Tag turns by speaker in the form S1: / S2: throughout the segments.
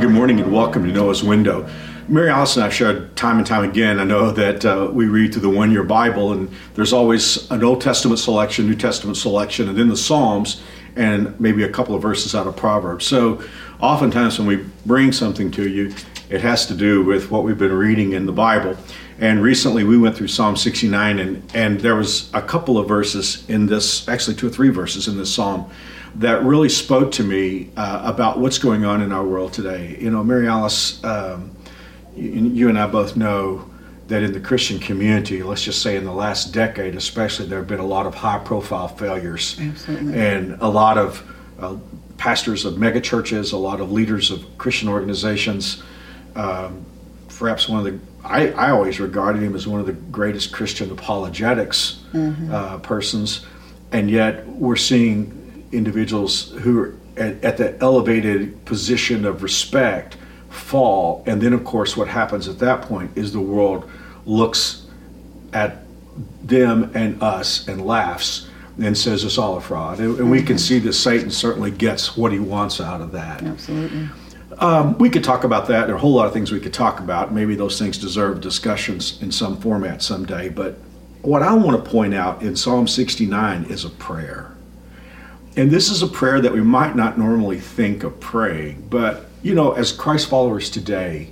S1: good morning and welcome to Noah's Window. Mary Alice and I have shared time and time again. I know that uh, we read through the one year Bible, and there's always an Old Testament selection, New Testament selection, and then the Psalms, and maybe a couple of verses out of Proverbs. So, oftentimes when we bring something to you, it has to do with what we've been reading in the Bible. And recently we went through Psalm 69, and, and there was a couple of verses in this, actually, two or three verses in this psalm that really spoke to me uh, about what's going on in our world today. You know, Mary Alice, um, you, you, and I both know that in the Christian community, let's just say in the last decade especially, there have been a lot of high profile failures.
S2: Absolutely.
S1: And a lot of uh, pastors of megachurches, a lot of leaders of Christian organizations, um, perhaps one of the I, I always regarded him as one of the greatest Christian apologetics mm-hmm. uh, persons, and yet we're seeing individuals who are at, at the elevated position of respect fall. And then, of course, what happens at that point is the world looks at them and us and laughs and says it's all a fraud. And, and we can see that Satan certainly gets what he wants out of that.
S2: Absolutely.
S1: Um, we could talk about that. There are a whole lot of things we could talk about. Maybe those things deserve discussions in some format someday. But what I want to point out in Psalm 69 is a prayer. And this is a prayer that we might not normally think of praying, but you know, as Christ followers today,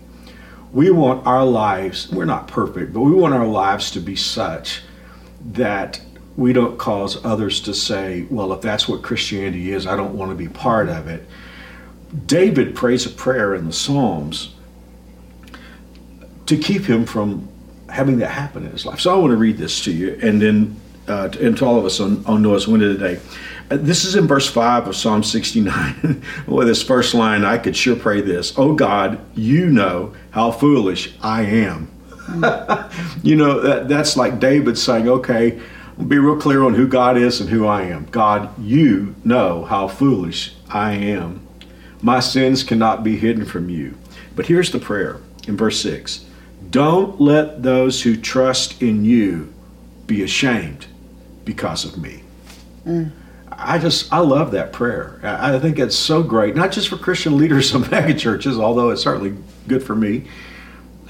S1: we want our lives, we're not perfect, but we want our lives to be such that we don't cause others to say, well, if that's what Christianity is, I don't want to be part of it. David prays a prayer in the Psalms to keep him from having that happen in his life. So I want to read this to you and then uh, and to all of us on, on Noah's Window today. This is in verse 5 of Psalm 69. With this first line, I could sure pray this Oh God, you know how foolish I am. you know, that, that's like David saying, Okay, be real clear on who God is and who I am. God, you know how foolish I am. My sins cannot be hidden from you. But here's the prayer in verse 6 Don't let those who trust in you be ashamed because of me. Mm. I just I love that prayer. I think it's so great, not just for Christian leaders of mega churches, although it's certainly good for me.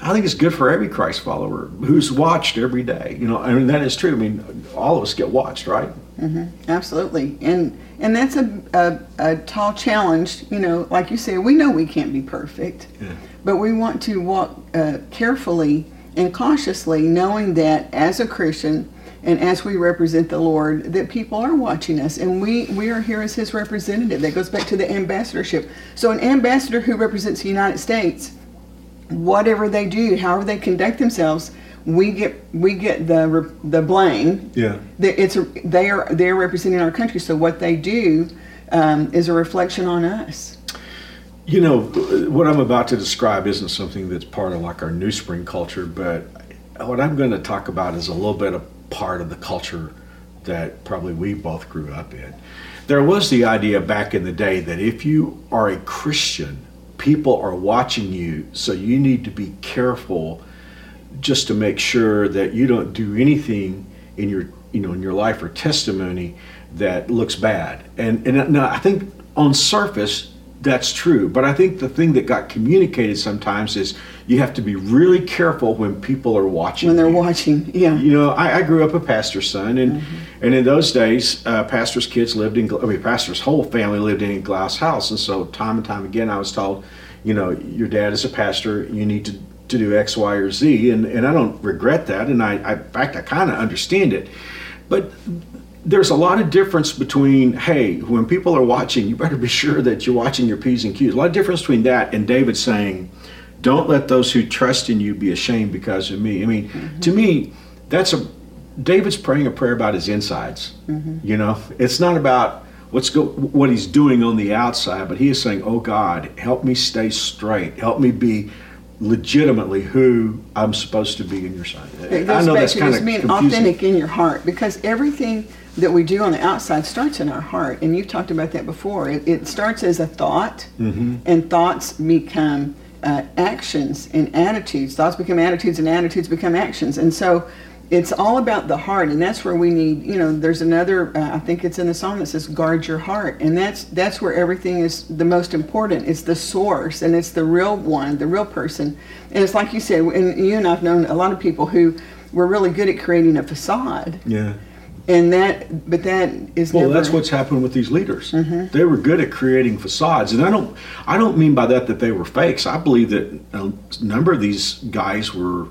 S1: I think it's good for every Christ follower who's watched every day. You know, I mean that is true. I mean, all of us get watched, right?
S2: Mm-hmm. Absolutely, and and that's a, a, a tall challenge. You know, like you say, we know we can't be perfect, yeah. but we want to walk uh, carefully and cautiously, knowing that as a Christian and as we represent the Lord, that people are watching us, and we we are here as His representative. That goes back to the ambassadorship. So, an ambassador who represents the United States, whatever they do, however they conduct themselves, we get we get the the blame.
S1: Yeah,
S2: it's they are they are representing our country. So what they do um, is a reflection on us.
S1: You know, what I'm about to describe isn't something that's part of like our New Spring culture, but what I'm going to talk about is a little bit of part of the culture that probably we both grew up in. There was the idea back in the day that if you are a Christian, people are watching you, so you need to be careful just to make sure that you don't do anything in your you know in your life or testimony that looks bad. And and now I think on surface that's true. But I think the thing that got communicated sometimes is you have to be really careful when people are watching.
S2: When they're
S1: you.
S2: watching, yeah.
S1: You know, I, I, grew up a pastor's son, and mm-hmm. and in those days, uh, pastors' kids lived in. I mean, pastor's whole family lived in a glass house, and so time and time again, I was told, you know, your dad is a pastor. You need to to do X, Y, or Z, and and I don't regret that, and I, I in fact I kind of understand it, but there's a lot of difference between hey when people are watching you better be sure that you're watching your p's and q's a lot of difference between that and david saying don't let those who trust in you be ashamed because of me i mean mm-hmm. to me that's a david's praying a prayer about his insides mm-hmm. you know it's not about what's go, what he's doing on the outside but he is saying oh god help me stay straight help me be legitimately who I'm supposed to be in your sight.
S2: I know that's kind of being confusing. authentic in your heart because everything that we do on the outside starts in our heart. And you've talked about that before. It, it starts as a thought, mm-hmm. and thoughts become uh, actions and attitudes. Thoughts become attitudes, and attitudes become actions. And so, it's all about the heart and that's where we need you know there's another uh, i think it's in the song that says guard your heart and that's that's where everything is the most important it's the source and it's the real one the real person and it's like you said and you and i've known a lot of people who were really good at creating a facade
S1: Yeah.
S2: And that but that is
S1: Well,
S2: never
S1: that's what's happened with these leaders.
S2: Mm-hmm.
S1: They were good at creating facades, and I don't, I don't mean by that that they were fakes. I believe that a number of these guys were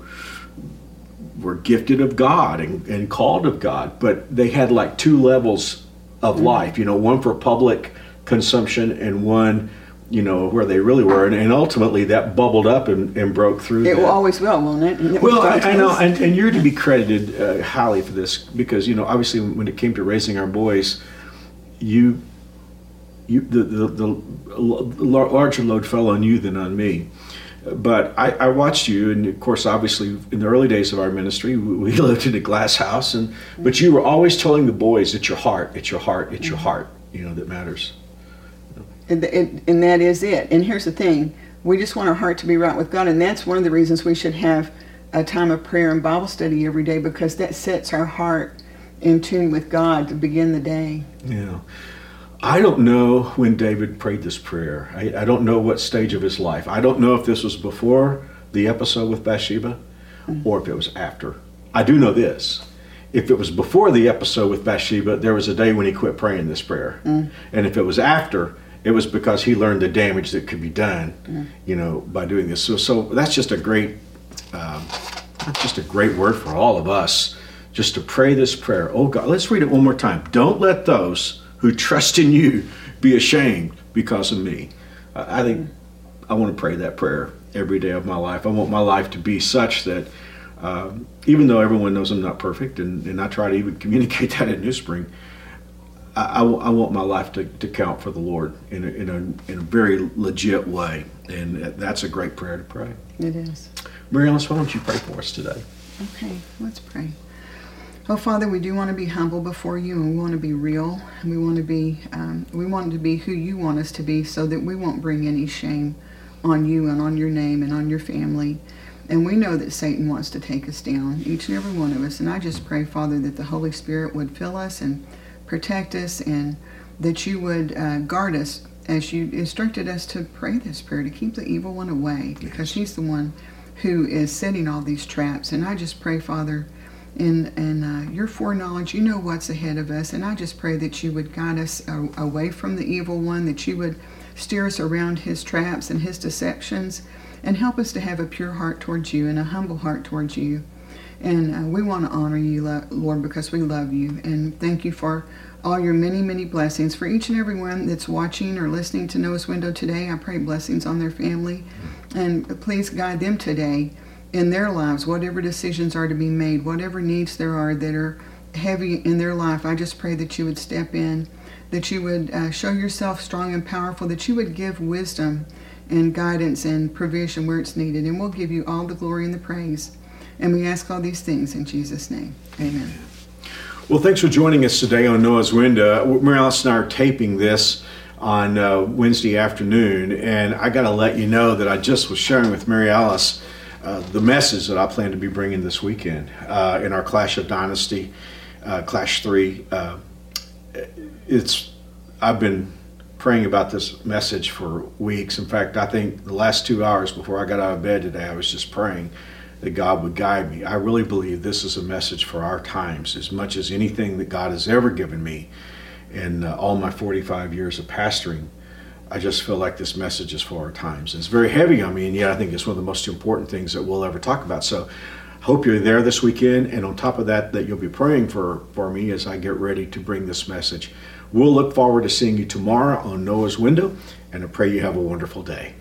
S1: were gifted of God and, and called of God, but they had like two levels of
S2: Mm-hmm.
S1: life. You know, one for public consumption and one, you know, where they really were, and, and ultimately that bubbled up and, and broke through.
S2: it
S1: that.
S2: will always will won't it it
S1: Well, I, I know, and, and you're to be credited uh, highly for this because you know, obviously, when it came to raising our boys, you, you, the the, the lar- larger load fell on you than on me. But I, I watched you, and of course, obviously, in the early days of our ministry, we, we lived in a glass house, and but you were always telling the boys, "It's your heart, it's your heart, it's your heart," you know, that matters.
S2: And, that is it. And here's the thing we just want our heart to be right with God. And that's one of the reasons we should have a time of prayer and Bible study every day because that sets our heart in tune with God to begin the day.
S1: Yeah. I don't know when David prayed this prayer. I, I don't know what stage of his life. I don't know if this was before the episode with Bathsheba or if it was after. I do know this. If it was before the episode with Bathsheba, there was a day when he quit praying this prayer. Mm. And if it was after, it was because he learned the damage that could be done, you know, by doing this. So, so that's just a great, um, just a great word for all of us, just to pray this prayer. Oh God, let's read it one more time. Don't let those who trust in you be ashamed because of me. I I think I want to pray that prayer every day of my life. I want my life to be such that um, even though everyone knows I'm not perfect, and, and I try to even communicate that at New Spring, I, I, want my life to, to count for the Lord in a, in, a, in a very legit way. And that's a great prayer to pray.
S2: It is.
S1: Mary Alice, why don't you pray for us today?
S2: Okay, let's pray. Oh, Father, we do want to be humble before you, and we want to be real, and we want to be, um, we want to be who you want us to be, so that we won't bring any shame on you and on your name and on your family. And we know that Satan wants to take us down, each and every one of us. And I just pray, Father, that the Holy Spirit would fill us and protect us, and that you would uh, guard us as you instructed us to pray this prayer to keep the evil one away, because he's the one who is setting all these traps. And I just pray, Father, in, in uh, your foreknowledge, you know what's ahead of us. And I just pray that you would guide us uh, away from the evil one, that you would steer us around his traps and his deceptions, and help us to have a pure heart towards you and a humble heart towards you. And uh, we want to honor you, Lord, because we love you. And thank you for all your many, many blessings. For each and every one that's watching or listening to Noah's Window today, I pray blessings on their family. And please guide them today in their lives, whatever decisions are to be made, whatever needs there are that are heavy in their life. I just pray that you would step in, that you would uh, show yourself strong and powerful, that you would give wisdom and guidance and provision where it's needed. And we'll give you all the glory and the praise. And we ask all these things in Jesus' name. Amen.
S1: Well, thanks for joining us today on Noah's Window. Mary Alice and I are taping this on uh, Wednesday afternoon, and I got to let you know that I just was sharing with Mary Alice uh, the message that I plan to be bringing this weekend uh, in our Clash of Dynasty, uh, Clash 3. Uh, it's I've been praying about this message for weeks. In fact, I think the last two hours before I got out of bed today, I was just praying that God would guide me. I really believe this is a message for our times as much as anything that God has ever given me in uh, all my 45 years of pastoring. I just feel like this message is for our times. It's very heavy on me, and yet I think it's one of the most important things that we'll ever talk about. So, I hope you're there this weekend, and on top of that, that you'll be praying for for me as I get ready to bring this message. We'll look forward to seeing you tomorrow on Noah's Window, and I pray you have a wonderful day.